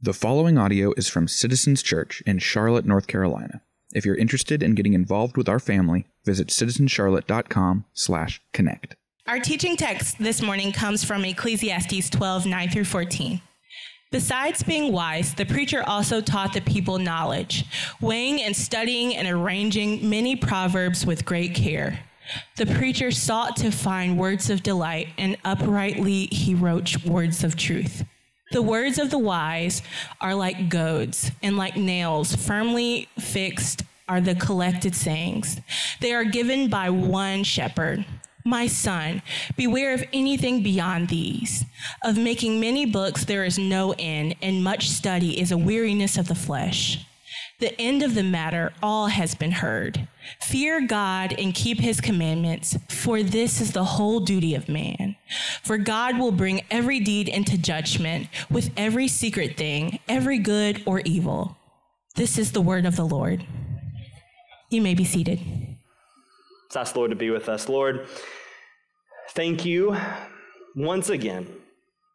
The following audio is from Citizens Church in Charlotte, North Carolina. If you're interested in getting involved with our family, visit citizenscharlotte.com/connect. Our teaching text this morning comes from Ecclesiastes 12, 9 through 14. Besides being wise, the preacher also taught the people knowledge, weighing and studying and arranging many proverbs with great care. The preacher sought to find words of delight, and uprightly he wrote words of truth. The words of the wise are like goads, and like nails firmly fixed are the collected sayings. They are given by one shepherd. My son, beware of anything beyond these. Of making many books there is no end, and much study is a weariness of the flesh. The end of the matter all has been heard. Fear God and keep his commandments, for this is the whole duty of man. For God will bring every deed into judgment with every secret thing, every good or evil. This is the word of the Lord. You may be seated. Let's ask the Lord to be with us. Lord, thank you once again.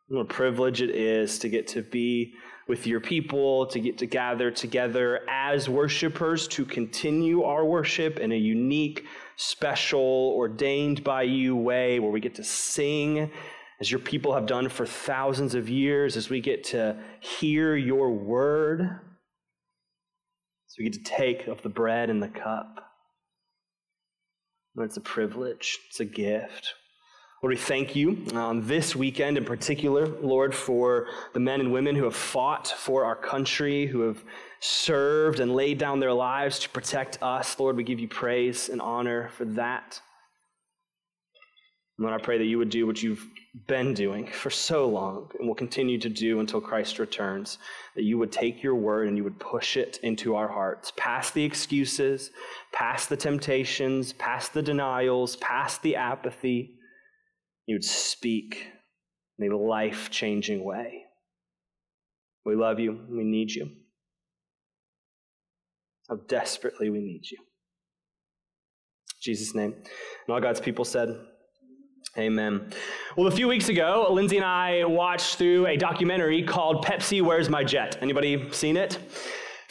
What a privilege it is to get to be with your people, to get to gather together as worshipers to continue our worship in a unique, special, ordained by you way where we get to sing as your people have done for thousands of years, as we get to hear your word, as we get to take of the bread and the cup. it's a privilege, it's a gift. Lord, we thank you um, this weekend in particular, Lord, for the men and women who have fought for our country, who have served and laid down their lives to protect us. Lord, we give you praise and honor for that. Lord, I pray that you would do what you've been doing for so long and will continue to do until Christ returns. That you would take your word and you would push it into our hearts, past the excuses, past the temptations, past the denials, past the apathy you would speak in a life changing way. We love you. We need you. How desperately we need you. In Jesus' name. And all God's people said, Amen. Well, a few weeks ago, Lindsay and I watched through a documentary called Pepsi Where's My Jet? Anybody seen it?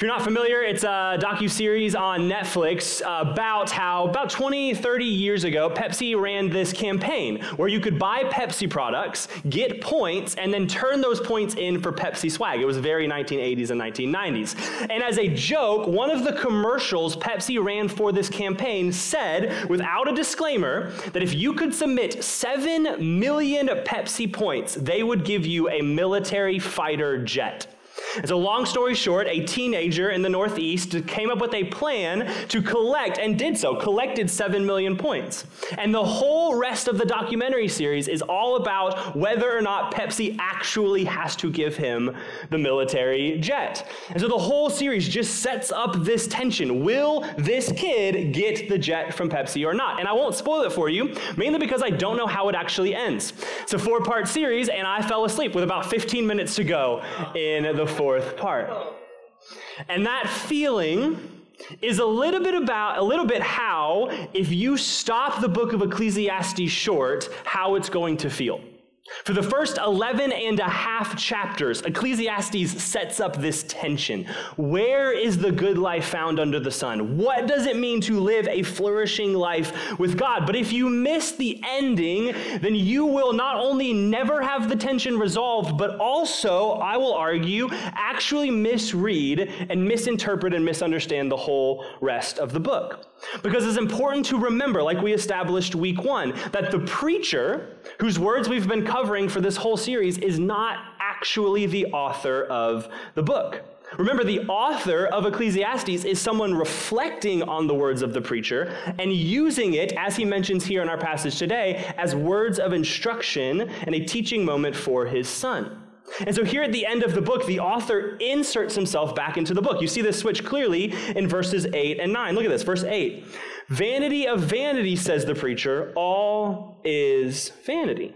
If you're not familiar, it's a docu-series on Netflix about how about 20, 30 years ago, Pepsi ran this campaign where you could buy Pepsi products, get points, and then turn those points in for Pepsi swag. It was very 1980s and 1990s. And as a joke, one of the commercials Pepsi ran for this campaign said, without a disclaimer, that if you could submit 7 million Pepsi points, they would give you a military fighter jet. And so, long story short, a teenager in the Northeast came up with a plan to collect, and did so, collected 7 million points. And the whole rest of the documentary series is all about whether or not Pepsi actually has to give him the military jet. And so, the whole series just sets up this tension. Will this kid get the jet from Pepsi or not? And I won't spoil it for you, mainly because I don't know how it actually ends. It's a four part series, and I fell asleep with about 15 minutes to go in the fourth part. And that feeling is a little bit about a little bit how if you stop the book of Ecclesiastes short, how it's going to feel. For the first 11 and a half chapters, Ecclesiastes sets up this tension. Where is the good life found under the sun? What does it mean to live a flourishing life with God? But if you miss the ending, then you will not only never have the tension resolved, but also, I will argue, actually misread and misinterpret and misunderstand the whole rest of the book. Because it's important to remember, like we established week one, that the preacher, whose words we've been covering for this whole series, is not actually the author of the book. Remember, the author of Ecclesiastes is someone reflecting on the words of the preacher and using it, as he mentions here in our passage today, as words of instruction and a teaching moment for his son. And so here at the end of the book, the author inserts himself back into the book. You see this switch clearly in verses 8 and 9. Look at this, verse 8. Vanity of vanity, says the preacher, all is vanity.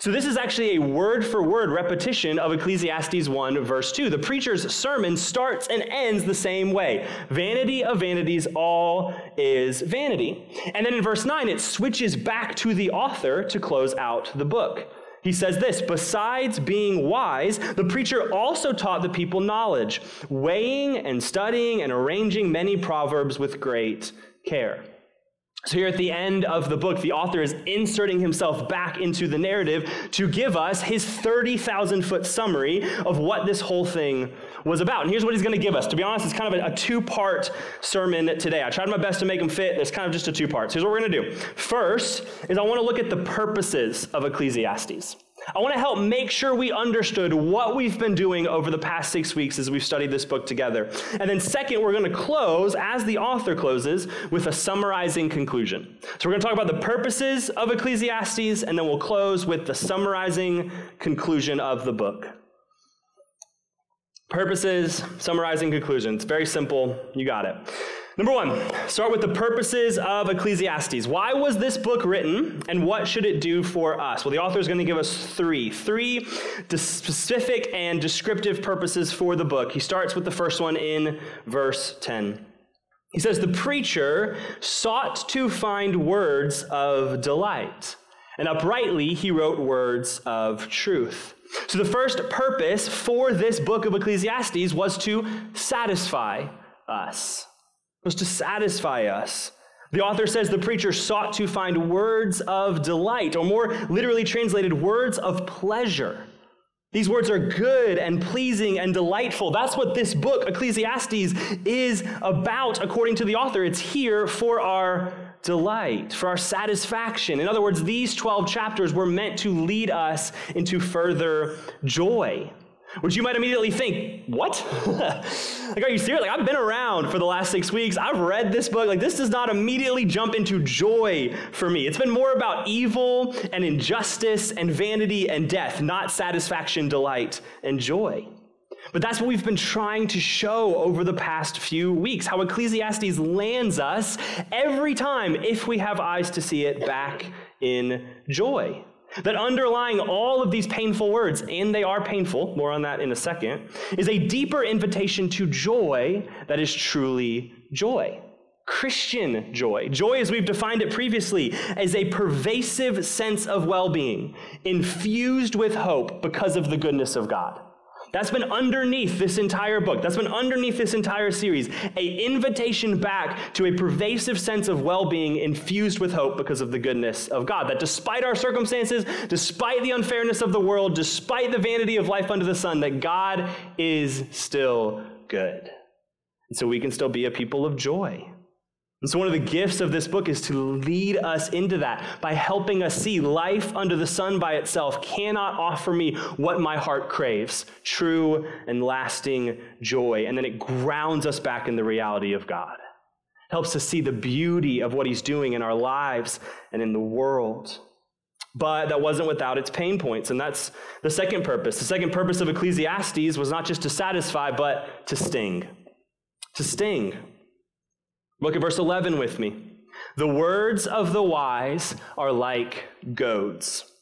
So, this is actually a word for word repetition of Ecclesiastes 1, verse 2. The preacher's sermon starts and ends the same way Vanity of vanities, all is vanity. And then in verse 9, it switches back to the author to close out the book. He says this Besides being wise, the preacher also taught the people knowledge, weighing and studying and arranging many proverbs with great care. So, here at the end of the book, the author is inserting himself back into the narrative to give us his 30,000 foot summary of what this whole thing was about. And here's what he's going to give us. To be honest, it's kind of a, a two part sermon today. I tried my best to make them fit. It's kind of just a two parts. Here's what we're going to do. First is I want to look at the purposes of Ecclesiastes. I want to help make sure we understood what we've been doing over the past six weeks as we've studied this book together. And then, second, we're going to close, as the author closes, with a summarizing conclusion. So, we're going to talk about the purposes of Ecclesiastes, and then we'll close with the summarizing conclusion of the book. Purposes, summarizing conclusions. Very simple. You got it. Number one, start with the purposes of Ecclesiastes. Why was this book written and what should it do for us? Well, the author is going to give us three, three specific and descriptive purposes for the book. He starts with the first one in verse 10. He says, The preacher sought to find words of delight, and uprightly he wrote words of truth. So, the first purpose for this book of Ecclesiastes was to satisfy us was to satisfy us. The author says the preacher sought to find words of delight, or more literally translated, words of pleasure. These words are good and pleasing and delightful. That's what this book, Ecclesiastes, is about, according to the author. It's here for our delight, for our satisfaction. In other words, these 12 chapters were meant to lead us into further joy. Which you might immediately think, what? like, are you serious? Like, I've been around for the last six weeks. I've read this book. Like, this does not immediately jump into joy for me. It's been more about evil and injustice and vanity and death, not satisfaction, delight, and joy. But that's what we've been trying to show over the past few weeks how Ecclesiastes lands us every time, if we have eyes to see it, back in joy. That underlying all of these painful words, and they are painful, more on that in a second, is a deeper invitation to joy that is truly joy. Christian joy. Joy, as we've defined it previously, is a pervasive sense of well being, infused with hope because of the goodness of God. That's been underneath this entire book. That's been underneath this entire series. A invitation back to a pervasive sense of well-being infused with hope because of the goodness of God. That despite our circumstances, despite the unfairness of the world, despite the vanity of life under the sun, that God is still good. And so we can still be a people of joy. And so, one of the gifts of this book is to lead us into that by helping us see life under the sun by itself cannot offer me what my heart craves true and lasting joy. And then it grounds us back in the reality of God, helps us see the beauty of what He's doing in our lives and in the world. But that wasn't without its pain points. And that's the second purpose. The second purpose of Ecclesiastes was not just to satisfy, but to sting. To sting. Look at verse 11 with me. The words of the wise are like goads.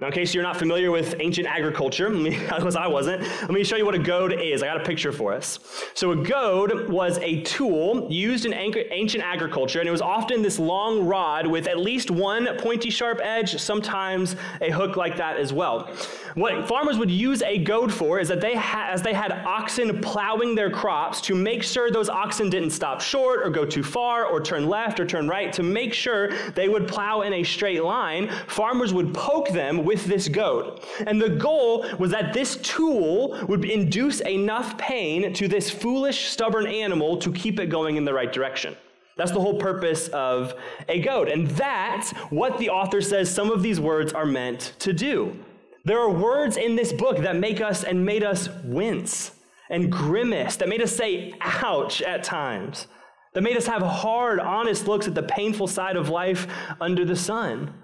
Now, in case you're not familiar with ancient agriculture, because I wasn't, let me show you what a goad is. I got a picture for us. So, a goad was a tool used in ancient agriculture, and it was often this long rod with at least one pointy, sharp edge, sometimes a hook like that as well. What farmers would use a goad for is that they, ha- as they had oxen plowing their crops, to make sure those oxen didn't stop short or go too far or turn left or turn right, to make sure they would plow in a straight line, farmers would poke them with this goad. And the goal was that this tool would induce enough pain to this foolish, stubborn animal to keep it going in the right direction. That's the whole purpose of a goad. And that's what the author says some of these words are meant to do. There are words in this book that make us and made us wince and grimace, that made us say ouch at times, that made us have hard, honest looks at the painful side of life under the sun.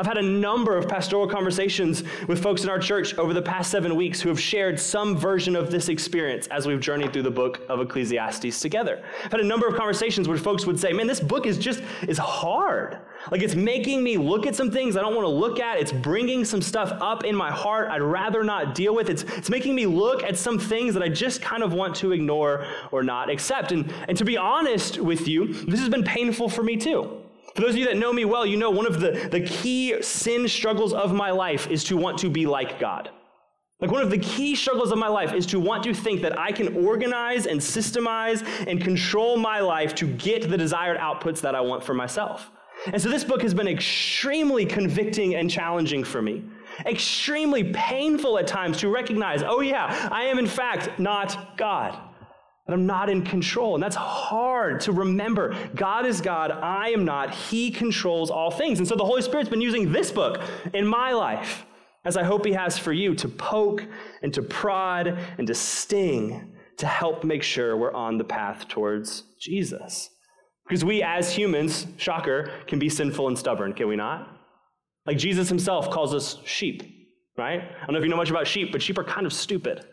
I've had a number of pastoral conversations with folks in our church over the past seven weeks who have shared some version of this experience as we've journeyed through the book of Ecclesiastes together. I've had a number of conversations where folks would say, man, this book is just, is hard. Like it's making me look at some things I don't want to look at. It's bringing some stuff up in my heart I'd rather not deal with. It's, it's making me look at some things that I just kind of want to ignore or not accept. And, and to be honest with you, this has been painful for me too. For those of you that know me well, you know one of the, the key sin struggles of my life is to want to be like God. Like one of the key struggles of my life is to want to think that I can organize and systemize and control my life to get the desired outputs that I want for myself. And so this book has been extremely convicting and challenging for me. Extremely painful at times to recognize, oh yeah, I am in fact not God. And I'm not in control. And that's hard to remember. God is God. I am not. He controls all things. And so the Holy Spirit's been using this book in my life as I hope He has for you, to poke and to prod and to sting to help make sure we're on the path towards Jesus. Because we as humans, shocker, can be sinful and stubborn, can we not? Like Jesus himself calls us sheep, right? I don't know if you know much about sheep, but sheep are kind of stupid.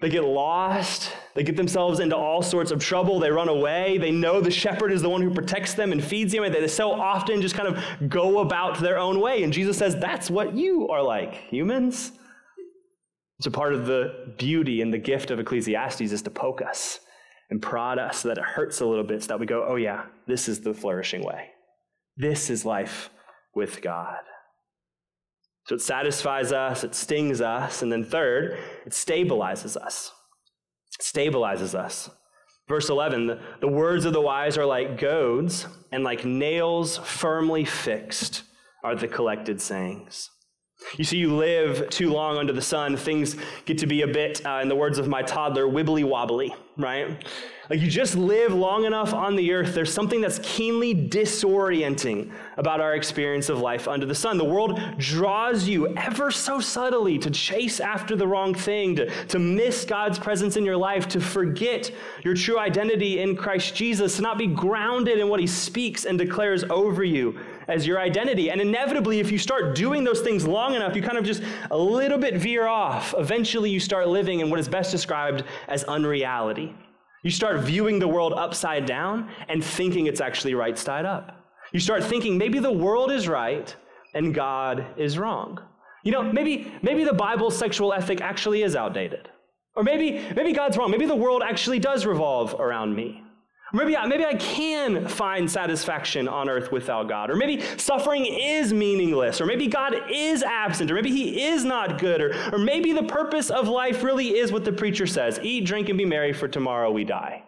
They get lost. They get themselves into all sorts of trouble. They run away. They know the shepherd is the one who protects them and feeds them. And they so often just kind of go about their own way. And Jesus says, That's what you are like, humans. So, part of the beauty and the gift of Ecclesiastes is to poke us and prod us so that it hurts a little bit so that we go, Oh, yeah, this is the flourishing way. This is life with God. So it satisfies us, it stings us, and then third, it stabilizes us. Stabilizes us. Verse 11 the, the words of the wise are like goads, and like nails firmly fixed are the collected sayings. You see, you live too long under the sun, things get to be a bit, uh, in the words of my toddler, wibbly wobbly, right? Like you just live long enough on the earth, there's something that's keenly disorienting about our experience of life under the sun. The world draws you ever so subtly to chase after the wrong thing, to, to miss God's presence in your life, to forget your true identity in Christ Jesus, to not be grounded in what he speaks and declares over you as your identity. And inevitably, if you start doing those things long enough, you kind of just a little bit veer off. Eventually, you start living in what is best described as unreality. You start viewing the world upside down and thinking it's actually right side up. You start thinking maybe the world is right and God is wrong. You know, maybe, maybe the Bible's sexual ethic actually is outdated. Or maybe, maybe God's wrong. Maybe the world actually does revolve around me. Maybe I, maybe I can find satisfaction on earth without God. Or maybe suffering is meaningless. Or maybe God is absent. Or maybe he is not good. Or, or maybe the purpose of life really is what the preacher says eat, drink, and be merry, for tomorrow we die.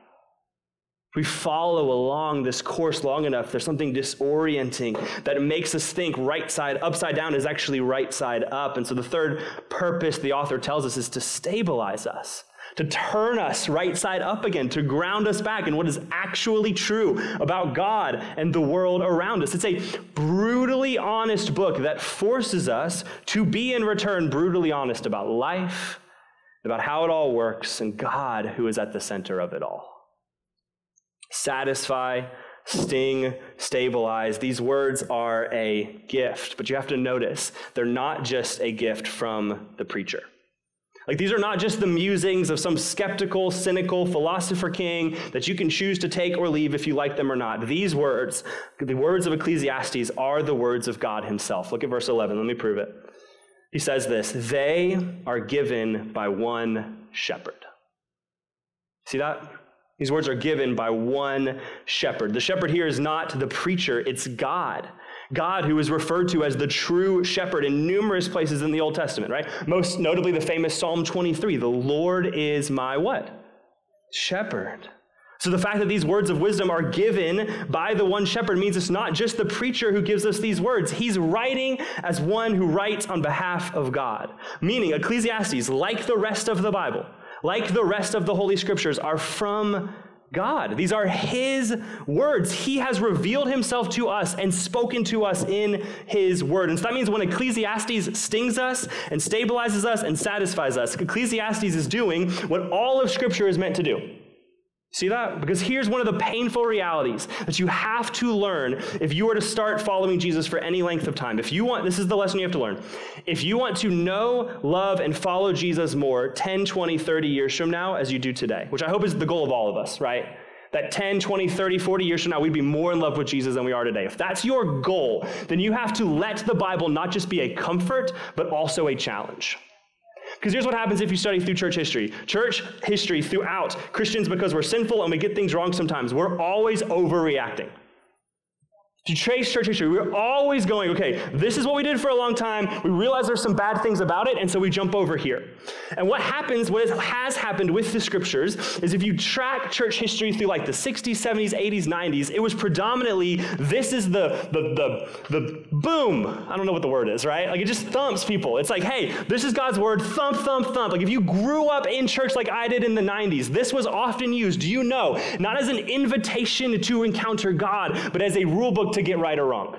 If we follow along this course long enough, there's something disorienting that makes us think right side upside down is actually right side up. And so the third purpose the author tells us is to stabilize us to turn us right side up again, to ground us back in what is actually true about God and the world around us. It's a brutally honest book that forces us to be in return brutally honest about life, about how it all works, and God who is at the center of it all. Satisfy, sting, stabilize. These words are a gift, but you have to notice they're not just a gift from the preacher. Like these are not just the musings of some skeptical, cynical philosopher king that you can choose to take or leave if you like them or not. These words, the words of Ecclesiastes, are the words of God himself. Look at verse 11. Let me prove it. He says this They are given by one shepherd. See that? These words are given by one shepherd. The shepherd here is not the preacher, it's God. God, who is referred to as the true shepherd in numerous places in the Old Testament, right? Most notably the famous Psalm 23 The Lord is my what? Shepherd. So the fact that these words of wisdom are given by the one shepherd means it's not just the preacher who gives us these words. He's writing as one who writes on behalf of God. Meaning, Ecclesiastes, like the rest of the Bible, like the rest of the Holy Scriptures, are from God. These are His words. He has revealed Himself to us and spoken to us in His word. And so that means when Ecclesiastes stings us and stabilizes us and satisfies us, Ecclesiastes is doing what all of Scripture is meant to do. See that? Because here's one of the painful realities that you have to learn if you are to start following Jesus for any length of time. If you want, this is the lesson you have to learn. If you want to know, love, and follow Jesus more 10, 20, 30 years from now as you do today, which I hope is the goal of all of us, right? That 10, 20, 30, 40 years from now, we'd be more in love with Jesus than we are today. If that's your goal, then you have to let the Bible not just be a comfort, but also a challenge. Because here's what happens if you study through church history. Church history throughout, Christians, because we're sinful and we get things wrong sometimes, we're always overreacting. You trace church history, we're always going, okay, this is what we did for a long time. We realize there's some bad things about it, and so we jump over here. And what happens, what has happened with the scriptures, is if you track church history through like the 60s, 70s, 80s, 90s, it was predominantly this is the, the, the, the boom. I don't know what the word is, right? Like it just thumps people. It's like, hey, this is God's word, thump, thump, thump. Like if you grew up in church like I did in the 90s, this was often used, do you know, not as an invitation to encounter God, but as a rule book to get right or wrong.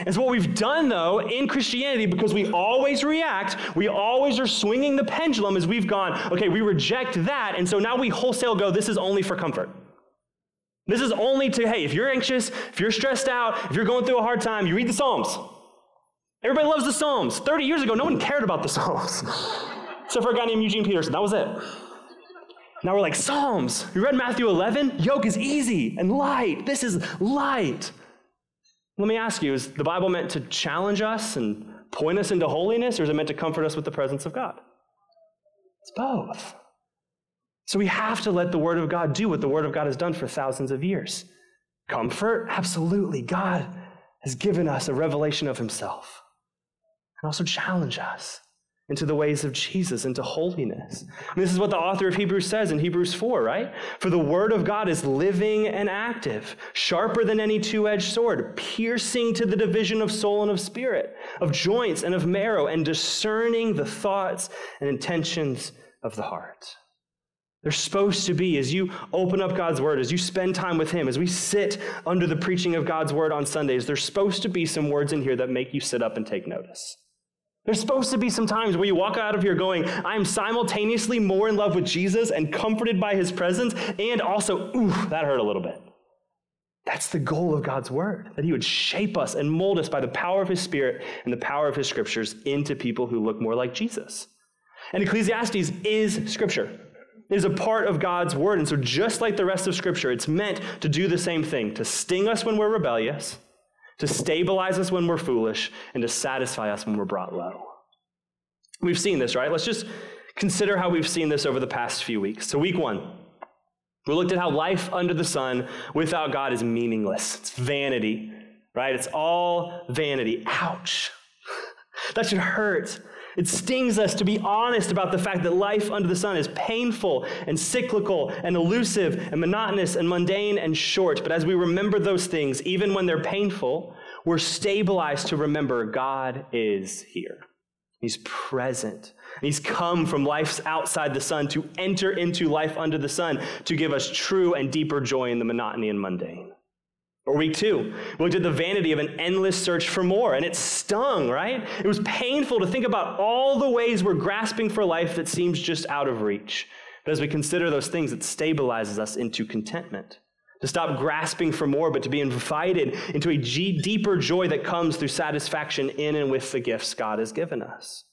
And so, what we've done though in Christianity, because we always react, we always are swinging the pendulum as we've gone, okay, we reject that. And so now we wholesale go, this is only for comfort. This is only to, hey, if you're anxious, if you're stressed out, if you're going through a hard time, you read the Psalms. Everybody loves the Psalms. 30 years ago, no one cared about the Psalms, except for a guy named Eugene Peterson. That was it. Now we're like, Psalms. You read Matthew 11? Yoke is easy and light. This is light. Let me ask you is the Bible meant to challenge us and point us into holiness, or is it meant to comfort us with the presence of God? It's both. So we have to let the Word of God do what the Word of God has done for thousands of years. Comfort? Absolutely. God has given us a revelation of Himself and also challenge us into the ways of Jesus, into holiness. And this is what the author of Hebrews says in Hebrews 4, right? For the word of God is living and active, sharper than any two edged sword, piercing to the division of soul and of spirit, of joints and of marrow, and discerning the thoughts and intentions of the heart. They're supposed to be, as you open up God's word, as you spend time with Him, as we sit under the preaching of God's word on Sundays, there's supposed to be some words in here that make you sit up and take notice. There's supposed to be some times where you walk out of here going, I am simultaneously more in love with Jesus and comforted by his presence, and also, ooh, that hurt a little bit. That's the goal of God's word, that he would shape us and mold us by the power of his spirit and the power of his scriptures into people who look more like Jesus. And Ecclesiastes is scripture. It is a part of God's word. And so, just like the rest of scripture, it's meant to do the same thing to sting us when we're rebellious to stabilize us when we're foolish, and to satisfy us when we're brought low. We've seen this, right? Let's just consider how we've seen this over the past few weeks. So, week one, we looked at how life under the sun without God is meaningless. It's vanity, right? It's all vanity. Ouch. that should hurt. It stings us to be honest about the fact that life under the sun is painful and cyclical and elusive and monotonous and mundane and short. But as we remember those things, even when they're painful, we're stabilized to remember God is here. He's present. He's come from life's outside the sun to enter into life under the sun to give us true and deeper joy in the monotony and mundane. Or week two, we looked at the vanity of an endless search for more, and it stung, right? It was painful to think about all the ways we're grasping for life that seems just out of reach. But as we consider those things, it stabilizes us into contentment. To stop grasping for more, but to be invited into a G- deeper joy that comes through satisfaction in and with the gifts God has given us.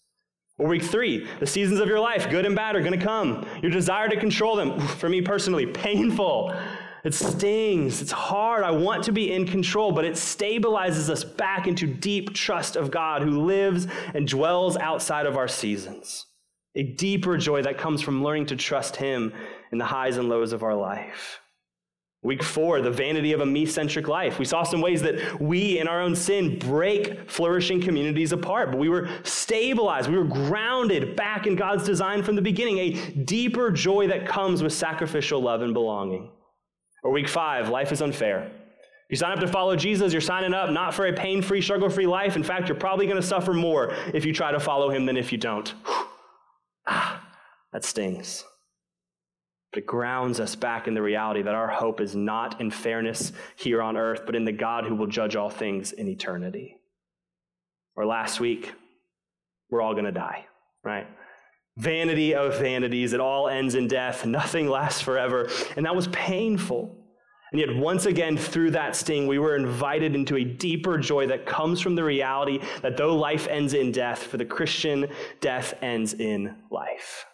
Or week three, the seasons of your life, good and bad, are going to come. Your desire to control them, for me personally, painful. It stings. It's hard. I want to be in control, but it stabilizes us back into deep trust of God who lives and dwells outside of our seasons. A deeper joy that comes from learning to trust Him in the highs and lows of our life. Week four, the vanity of a me centric life. We saw some ways that we, in our own sin, break flourishing communities apart, but we were stabilized. We were grounded back in God's design from the beginning, a deeper joy that comes with sacrificial love and belonging. Or week five, life is unfair. You sign up to follow Jesus, you're signing up not for a pain free, struggle free life. In fact, you're probably going to suffer more if you try to follow him than if you don't. ah, that stings. But it grounds us back in the reality that our hope is not in fairness here on earth, but in the God who will judge all things in eternity. Or last week, we're all going to die, right? Vanity of vanities, it all ends in death, nothing lasts forever. And that was painful. And yet, once again, through that sting, we were invited into a deeper joy that comes from the reality that though life ends in death, for the Christian, death ends in life.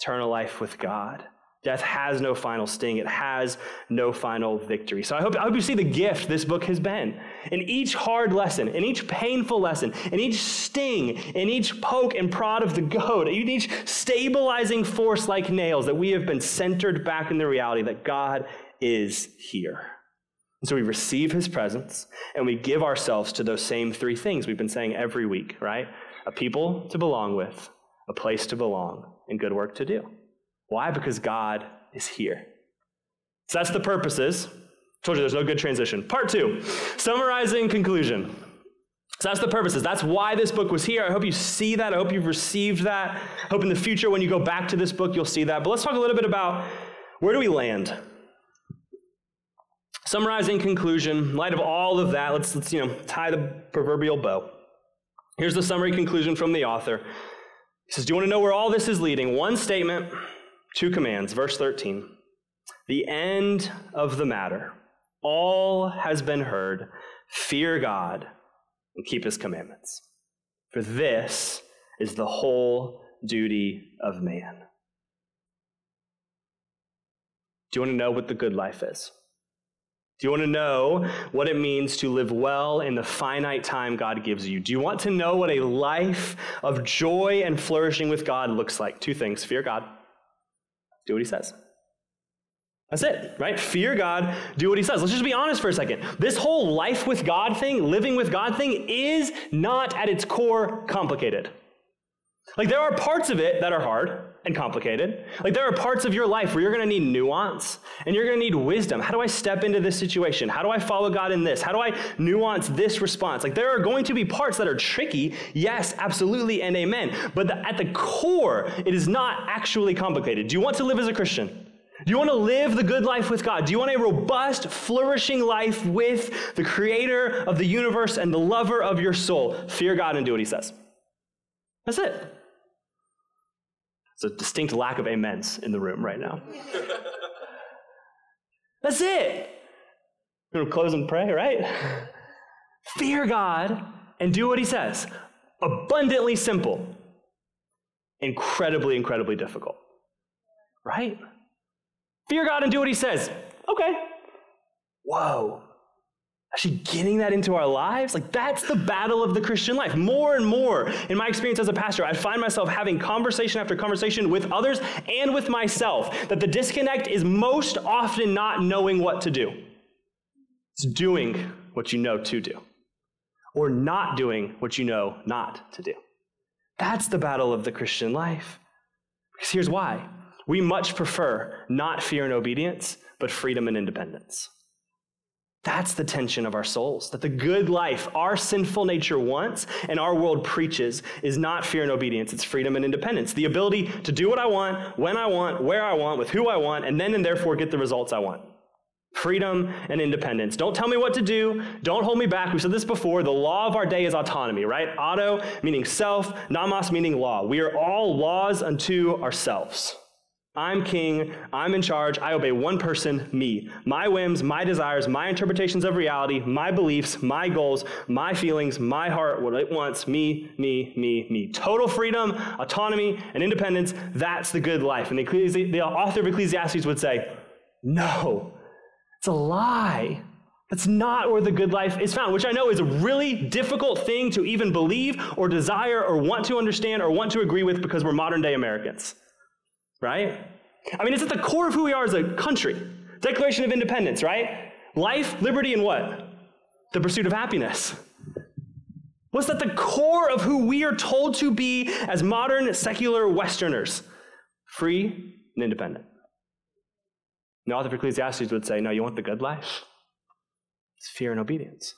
Eternal life with God. Death has no final sting. It has no final victory. So I hope, I hope you see the gift this book has been. In each hard lesson, in each painful lesson, in each sting, in each poke and prod of the goad, in each stabilizing force like nails, that we have been centered back in the reality that God is here. So we receive his presence and we give ourselves to those same three things we've been saying every week, right? A people to belong with, a place to belong, and good work to do. Why? Because God is here. So that's the purposes. Told you there's no good transition. Part two, summarizing conclusion. So that's the purposes. That's why this book was here. I hope you see that. I hope you've received that. I hope in the future, when you go back to this book, you'll see that. But let's talk a little bit about where do we land? Summarizing conclusion, in light of all of that, let's, let's you know, tie the proverbial bow. Here's the summary conclusion from the author. He says, Do you want to know where all this is leading? One statement, two commands. Verse 13. The end of the matter. All has been heard. Fear God and keep his commandments. For this is the whole duty of man. Do you want to know what the good life is? Do you want to know what it means to live well in the finite time God gives you? Do you want to know what a life of joy and flourishing with God looks like? Two things fear God, do what he says. That's it, right? Fear God, do what he says. Let's just be honest for a second. This whole life with God thing, living with God thing, is not at its core complicated. Like, there are parts of it that are hard and complicated. Like, there are parts of your life where you're going to need nuance and you're going to need wisdom. How do I step into this situation? How do I follow God in this? How do I nuance this response? Like, there are going to be parts that are tricky. Yes, absolutely, and amen. But the, at the core, it is not actually complicated. Do you want to live as a Christian? Do you want to live the good life with God? Do you want a robust, flourishing life with the creator of the universe and the lover of your soul? Fear God and do what he says. That's it. It's a distinct lack of amens in the room right now. That's it. We're going to close and pray, right? Fear God and do what he says. Abundantly simple, incredibly, incredibly difficult. Right? Fear God and do what he says. Okay. Whoa actually getting that into our lives? Like that's the battle of the christian life. More and more in my experience as a pastor i find myself having conversation after conversation with others and with myself that the disconnect is most often not knowing what to do. It's doing what you know to do or not doing what you know not to do. That's the battle of the christian life. Because here's why. We much prefer not fear and obedience but freedom and independence that's the tension of our souls. That the good life our sinful nature wants and our world preaches is not fear and obedience, it's freedom and independence. The ability to do what I want, when I want, where I want, with who I want, and then and therefore get the results I want. Freedom and independence. Don't tell me what to do. Don't hold me back. We've said this before. The law of our day is autonomy, right? Auto meaning self, nomos meaning law. We are all laws unto ourselves. I'm king, I'm in charge, I obey one person, me. My whims, my desires, my interpretations of reality, my beliefs, my goals, my feelings, my heart, what it wants, me, me, me, me. Total freedom, autonomy, and independence, that's the good life. And the, author of Ecclesiastes would say, no, it's a lie. That's not where the good life is found, which I know is a really difficult thing to even believe or desire or want to understand or want to agree with because we're modern day Americans right? I mean, it's at the core of who we are as a country. Declaration of Independence, right? Life, liberty, and what? The pursuit of happiness. What's at the core of who we are told to be as modern secular Westerners? Free and independent. The author of Ecclesiastes would say, No, you want the good life? It's fear and obedience.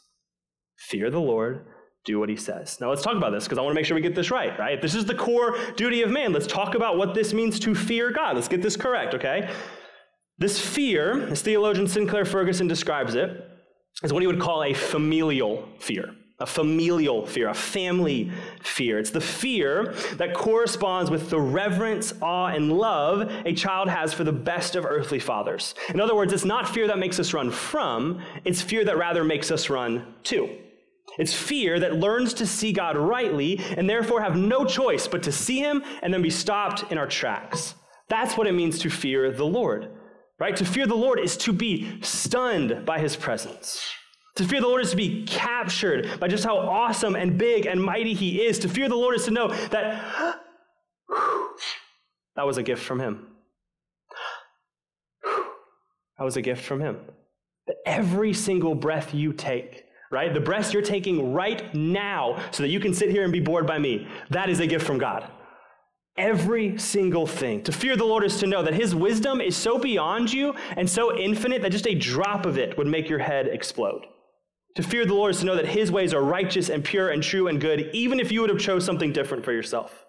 Fear the Lord do what he says. Now let's talk about this because I want to make sure we get this right, right? This is the core duty of man. Let's talk about what this means to fear God. Let's get this correct, okay? This fear, as theologian Sinclair Ferguson describes it, is what he would call a familial fear. A familial fear, a family fear. It's the fear that corresponds with the reverence, awe, and love a child has for the best of earthly fathers. In other words, it's not fear that makes us run from, it's fear that rather makes us run to. It's fear that learns to see God rightly and therefore have no choice but to see him and then be stopped in our tracks. That's what it means to fear the Lord, right? To fear the Lord is to be stunned by his presence. To fear the Lord is to be captured by just how awesome and big and mighty he is. To fear the Lord is to know that that was a gift from him. That was a gift from him. That every single breath you take, right? The breath you're taking right now so that you can sit here and be bored by me, that is a gift from God. Every single thing. To fear the Lord is to know that His wisdom is so beyond you and so infinite that just a drop of it would make your head explode. To fear the Lord is to know that His ways are righteous and pure and true and good, even if you would have chose something different for yourself.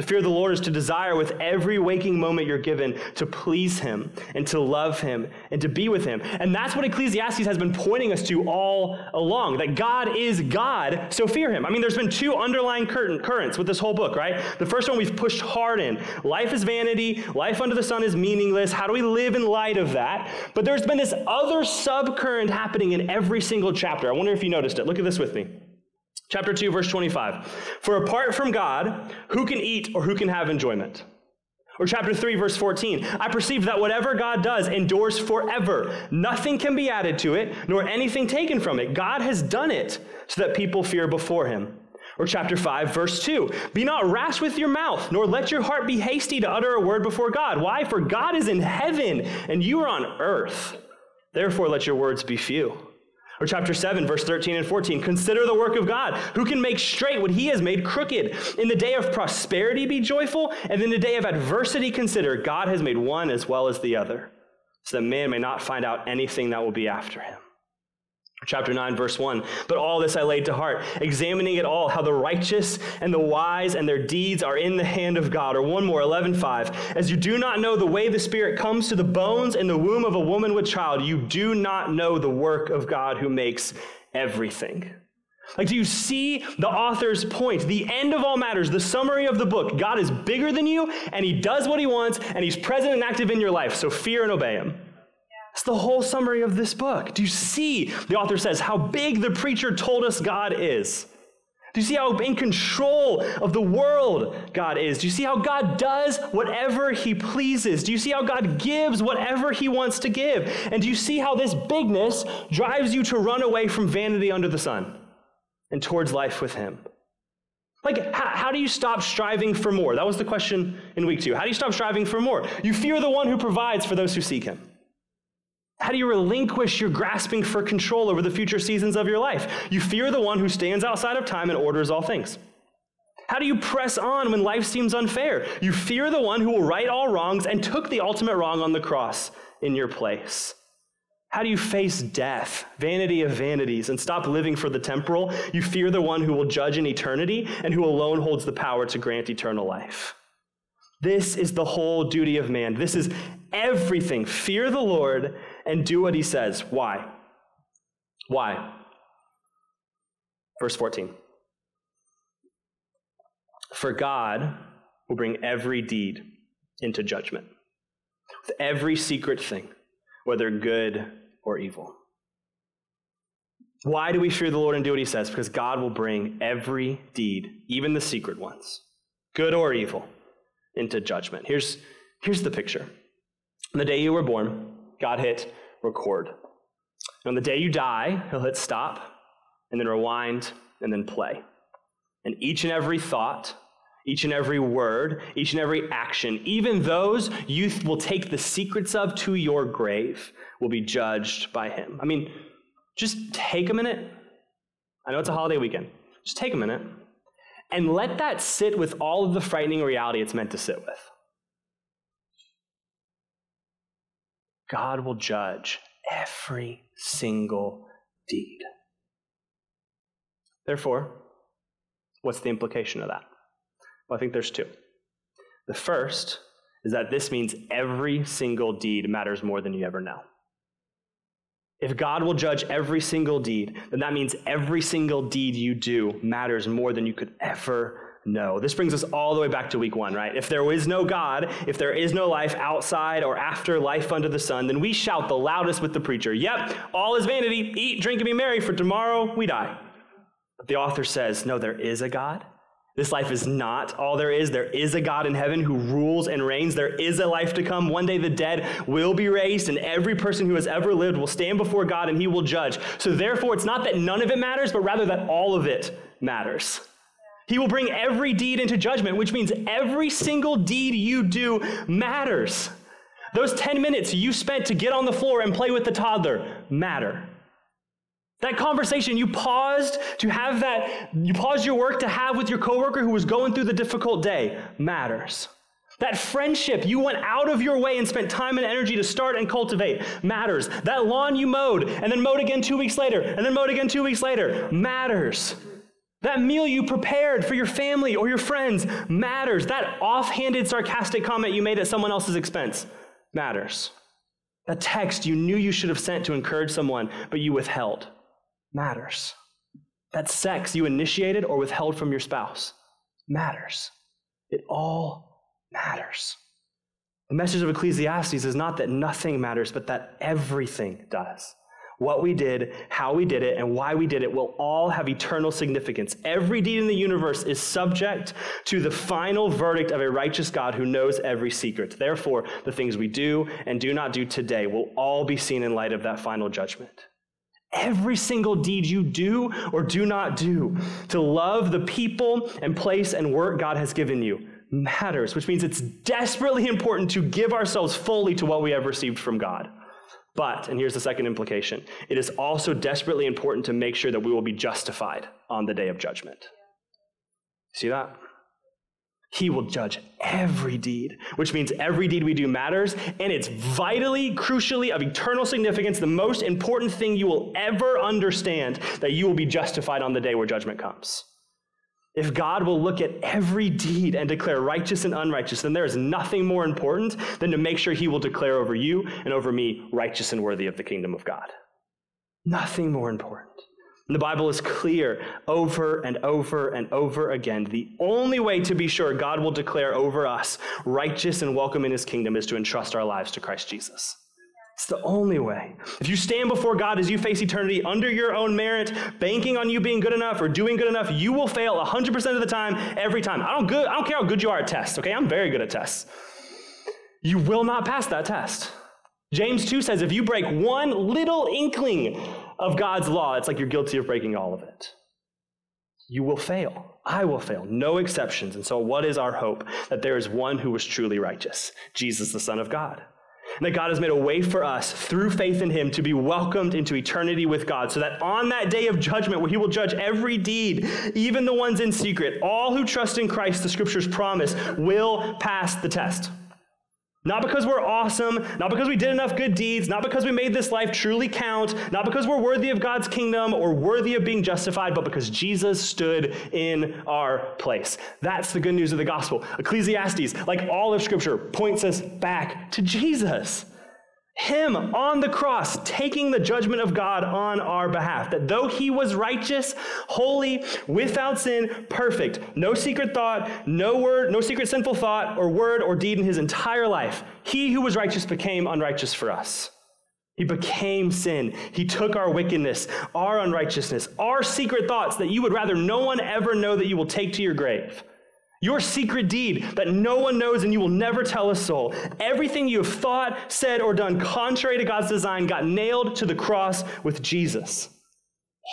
To fear the Lord is to desire with every waking moment you're given to please Him and to love Him and to be with Him. And that's what Ecclesiastes has been pointing us to all along that God is God, so fear Him. I mean, there's been two underlying currents with this whole book, right? The first one we've pushed hard in life is vanity, life under the sun is meaningless. How do we live in light of that? But there's been this other subcurrent happening in every single chapter. I wonder if you noticed it. Look at this with me. Chapter 2, verse 25. For apart from God, who can eat or who can have enjoyment? Or chapter 3, verse 14. I perceive that whatever God does endures forever. Nothing can be added to it, nor anything taken from it. God has done it so that people fear before him. Or chapter 5, verse 2. Be not rash with your mouth, nor let your heart be hasty to utter a word before God. Why? For God is in heaven, and you are on earth. Therefore, let your words be few. Or chapter 7, verse 13 and 14. Consider the work of God, who can make straight what he has made crooked. In the day of prosperity, be joyful, and in the day of adversity, consider God has made one as well as the other, so that man may not find out anything that will be after him. Chapter 9, verse 1. But all this I laid to heart, examining it all, how the righteous and the wise and their deeds are in the hand of God. Or one more, 11, 5. As you do not know the way the Spirit comes to the bones in the womb of a woman with child, you do not know the work of God who makes everything. Like, do you see the author's point? The end of all matters, the summary of the book. God is bigger than you, and He does what He wants, and He's present and active in your life. So fear and obey Him. It's the whole summary of this book. Do you see, the author says, how big the preacher told us God is? Do you see how in control of the world God is? Do you see how God does whatever He pleases? Do you see how God gives whatever He wants to give? And do you see how this bigness drives you to run away from vanity under the sun and towards life with Him? Like, how, how, do you stop striving for more? That was the question in week two. How do you stop striving for more? You fear the one who provides for those who seek Him. How do you relinquish your grasping for control over the future seasons of your life? You fear the one who stands outside of time and orders all things. How do you press on when life seems unfair? You fear the one who will right all wrongs and took the ultimate wrong on the cross in your place. How do you face death, vanity of vanities, and stop living for the temporal? You fear the one who will judge in eternity and who alone holds the power to grant eternal life. This is the whole duty of man. This is everything. Fear the Lord and do what he says. Why? Why? Verse 14. For God will bring every deed into judgment, with every secret thing, whether good or evil. Why do we fear the Lord and do what he says? Because God will bring every deed, even the secret ones, good or evil, into judgment. Here's, here's the picture. the day you were born, God hit record. And on the day you die, he'll hit stop, and then rewind, and then play. And each and every thought, each and every word, each and every action, even those you will take the secrets of to your grave, will be judged by him. I mean, just take a minute. I know it's a holiday weekend. Just take a minute and let that sit with all of the frightening reality it's meant to sit with. God will judge every single deed. Therefore, what's the implication of that? Well, I think there's two. The first is that this means every single deed matters more than you ever know. If God will judge every single deed, then that means every single deed you do matters more than you could ever know. This brings us all the way back to week one, right? If there is no God, if there is no life outside or after life under the sun, then we shout the loudest with the preacher, Yep, all is vanity. Eat, drink, and be merry, for tomorrow we die. But the author says, No, there is a God. This life is not all there is. There is a God in heaven who rules and reigns. There is a life to come. One day the dead will be raised, and every person who has ever lived will stand before God and he will judge. So, therefore, it's not that none of it matters, but rather that all of it matters. He will bring every deed into judgment, which means every single deed you do matters. those 10 minutes you spent to get on the floor and play with the toddler matter. That conversation you paused to have that, you paused your work to have with your coworker who was going through the difficult day matters. That friendship you went out of your way and spent time and energy to start and cultivate matters. That lawn you mowed and then mowed again two weeks later and then mowed again two weeks later matters. That meal you prepared for your family or your friends matters. That offhanded, sarcastic comment you made at someone else's expense matters. That text you knew you should have sent to encourage someone, but you withheld matters. That sex you initiated or withheld from your spouse matters. It all matters. The message of Ecclesiastes is not that nothing matters, but that everything does. What we did, how we did it, and why we did it will all have eternal significance. Every deed in the universe is subject to the final verdict of a righteous God who knows every secret. Therefore, the things we do and do not do today will all be seen in light of that final judgment. Every single deed you do or do not do to love the people and place and work God has given you matters, which means it's desperately important to give ourselves fully to what we have received from God. But, and here's the second implication it is also desperately important to make sure that we will be justified on the day of judgment. See that? He will judge every deed, which means every deed we do matters, and it's vitally, crucially, of eternal significance, the most important thing you will ever understand that you will be justified on the day where judgment comes. If God will look at every deed and declare righteous and unrighteous, then there is nothing more important than to make sure He will declare over you and over me righteous and worthy of the kingdom of God. Nothing more important. And the Bible is clear over and over and over again. The only way to be sure God will declare over us righteous and welcome in his kingdom is to entrust our lives to Christ Jesus. It's the only way. If you stand before God as you face eternity under your own merit, banking on you being good enough or doing good enough, you will fail 100% of the time, every time. I don't, good, I don't care how good you are at tests, okay? I'm very good at tests. You will not pass that test. James 2 says if you break one little inkling of God's law, it's like you're guilty of breaking all of it. You will fail. I will fail. No exceptions. And so, what is our hope? That there is one who was truly righteous Jesus, the Son of God. That God has made a way for us through faith in Him to be welcomed into eternity with God, so that on that day of judgment, where He will judge every deed, even the ones in secret, all who trust in Christ, the scriptures promise, will pass the test. Not because we're awesome, not because we did enough good deeds, not because we made this life truly count, not because we're worthy of God's kingdom or worthy of being justified, but because Jesus stood in our place. That's the good news of the gospel. Ecclesiastes, like all of Scripture, points us back to Jesus. Him on the cross taking the judgment of God on our behalf. That though he was righteous, holy, without sin, perfect, no secret thought, no word, no secret sinful thought or word or deed in his entire life, he who was righteous became unrighteous for us. He became sin. He took our wickedness, our unrighteousness, our secret thoughts that you would rather no one ever know that you will take to your grave. Your secret deed that no one knows and you will never tell a soul. Everything you have thought, said, or done contrary to God's design got nailed to the cross with Jesus.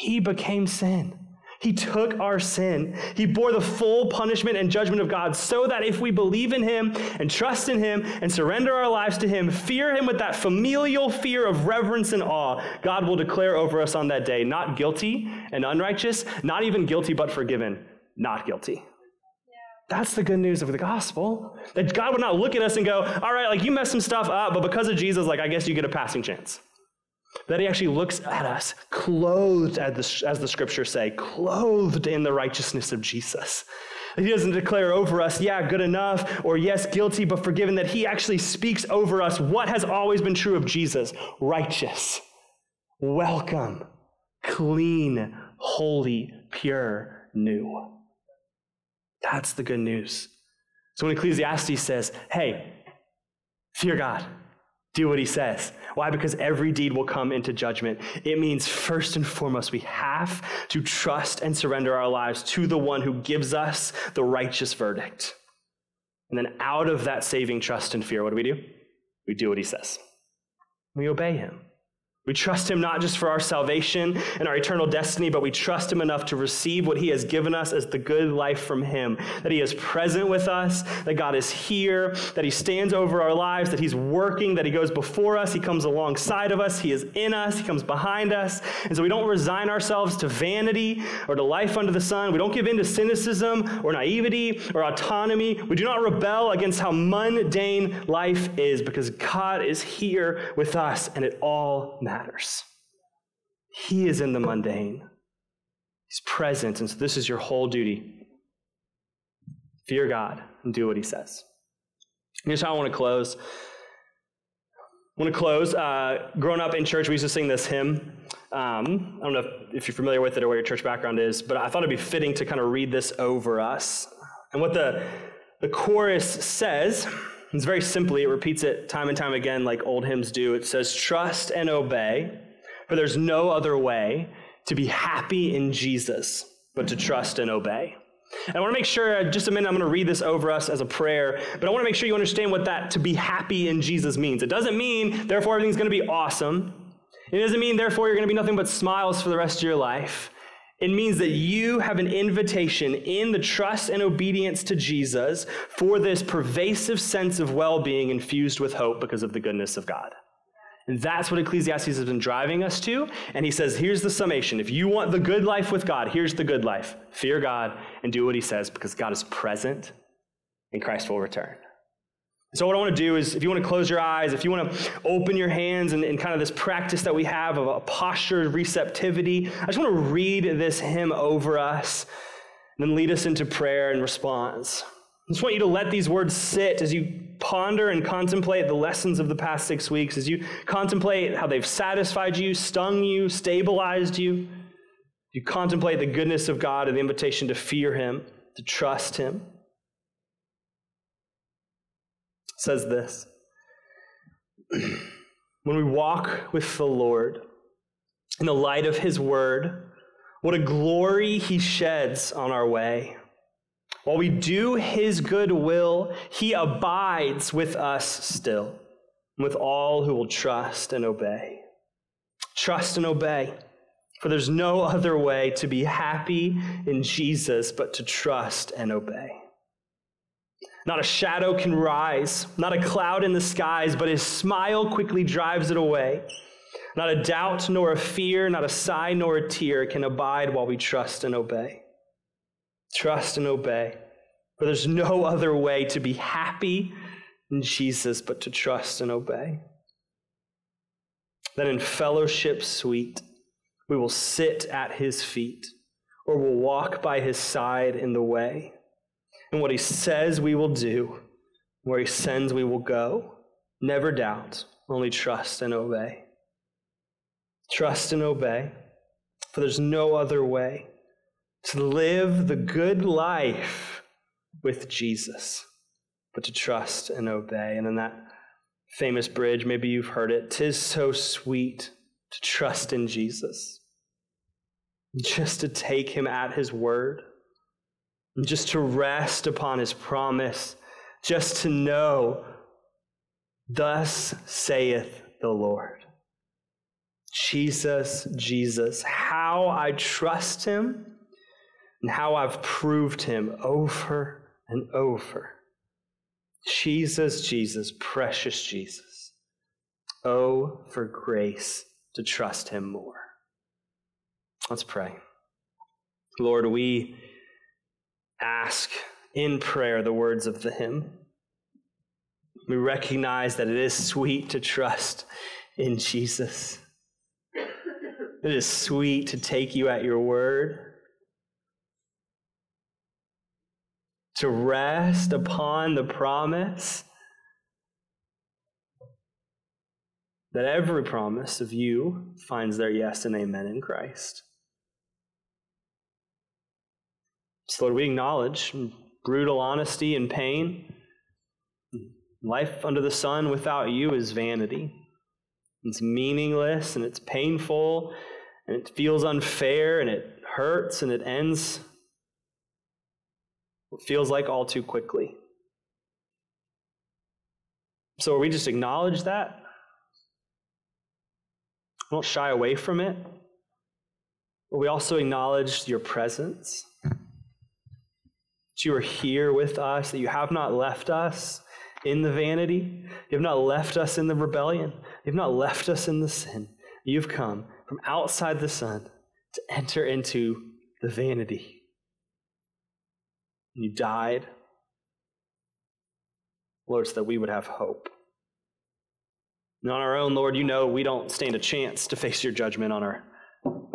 He became sin. He took our sin. He bore the full punishment and judgment of God so that if we believe in Him and trust in Him and surrender our lives to Him, fear Him with that familial fear of reverence and awe, God will declare over us on that day, not guilty and unrighteous, not even guilty but forgiven, not guilty. That's the good news of the gospel. That God would not look at us and go, all right, like you messed some stuff up, but because of Jesus, like I guess you get a passing chance. That he actually looks at us, clothed, as the, as the scriptures say, clothed in the righteousness of Jesus. He doesn't declare over us, yeah, good enough, or yes, guilty, but forgiven. That he actually speaks over us what has always been true of Jesus righteous, welcome, clean, holy, pure, new. That's the good news. So when Ecclesiastes says, hey, fear God, do what he says. Why? Because every deed will come into judgment. It means, first and foremost, we have to trust and surrender our lives to the one who gives us the righteous verdict. And then out of that saving trust and fear, what do we do? We do what he says. We obey him. We trust him not just for our salvation and our eternal destiny, but we trust him enough to receive what he has given us as the good life from him. That he is present with us, that God is here, that he stands over our lives, that he's working, that he goes before us, he comes alongside of us, he is in us, he comes behind us. And so we don't resign ourselves to vanity or to life under the sun. We don't give in to cynicism or naivety or autonomy. We do not rebel against how mundane life is because God is here with us and it all matters matters. He is in the mundane, He's present. And so this is your whole duty. Fear God and do what He says. Here's how I want to close. I want to close. Uh, growing up in church, we used to sing this hymn. Um, I don't know if, if, you're familiar with it or what your church background is, but I thought it'd be fitting to kind of read this over us. And what the, the chorus says it's very simply, it repeats it time and time again, like old hymns do. It says, Trust and obey, for there's no other way to be happy in Jesus but to trust and obey. And I want to make sure, uh, just a minute, I'm going to read this over us as a prayer, but I want to make sure you understand what that to be happy in Jesus means. It doesn't mean, therefore, everything's going to be awesome. It doesn't mean, therefore, you're going to be nothing but smiles for the rest of your life. It means that you have an invitation in the trust and obedience to Jesus for this pervasive sense of well being infused with hope because of the goodness of God. And that's what Ecclesiastes has been driving us to. And he says, here's the summation. If you want the good life with God, here's the good life fear God and do what he says because God is present and Christ will return. So, what I want to do is, if you want to close your eyes, if you want to open your hands and, kind of this practice that we have of a posture of receptivity, I just want to read this hymn over us and then lead us into prayer and response. I just want you to let these words sit as you ponder and contemplate the lessons of the past six weeks, as you contemplate how they've satisfied you, stung you, stabilized you. You contemplate the goodness of God and the invitation to fear Him, to trust Him. Says this When we walk with the Lord in the light of his word, what a glory he sheds on our way. While we do his good will, he abides with us still, with all who will trust and obey. Trust and obey, for there's no other way to be happy in Jesus but to trust and obey. Not a shadow can rise, not a cloud in the skies, but his smile quickly drives it away. Not a doubt, nor a fear, not a sigh, nor a tear can abide while we trust and obey. Trust and obey. For there's no other way to be happy in Jesus but to trust and obey. Then in fellowship sweet, we will sit at his feet, or will walk by his side in the way. And what he says we will do, where he sends we will go. Never doubt, only trust and obey. Trust and obey, for there's no other way to live the good life with Jesus but to trust and obey. And in that famous bridge, maybe you've heard it, tis so sweet to trust in Jesus, just to take him at his word just to rest upon his promise, just to know, thus saith the Lord. Jesus, Jesus, how I trust him and how I've proved him over and over. Jesus, Jesus, precious Jesus. Oh, for grace to trust him more. Let's pray. Lord, we ask in prayer the words of the hymn. We recognize that it is sweet to trust in Jesus. It is sweet to take you at your word, to rest upon the promise that every promise of you finds their yes and amen in Christ. So, Lord, we acknowledge brutal honesty and pain. Life under the sun without you is vanity. It's meaningless and it's painful and it feels unfair and it hurts and it ends. It feels like all too quickly. So, we just acknowledge that? We don't shy away from it, but we also acknowledge your presence. That you are here with us, that you have not left us in the vanity. You have not left us in the rebellion. You have not left us in the sin. You've come from outside the sun to enter into the vanity. You died, Lord, so that we would have hope. And on our own, Lord, you know we don't stand a chance to face your judgment on our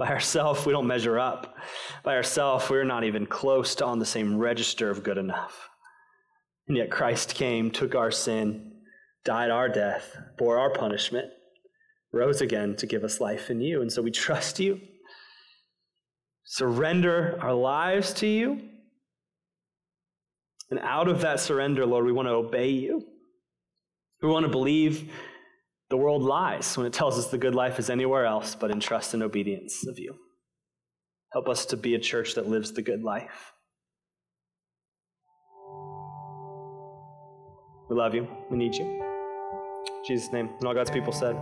by ourselves. We don't measure up. By ourselves, we're not even close to on the same register of good enough. And yet Christ came, took our sin, died our death, bore our punishment, rose again to give us life in you. And so we trust you, surrender our lives to you. And out of that surrender, Lord, we want to obey you. We want to believe the world lies when it tells us the good life is anywhere else but in trust and obedience of you. Help us to be a church that lives the good life. We love you. We need you. In Jesus' name. And all God's people said.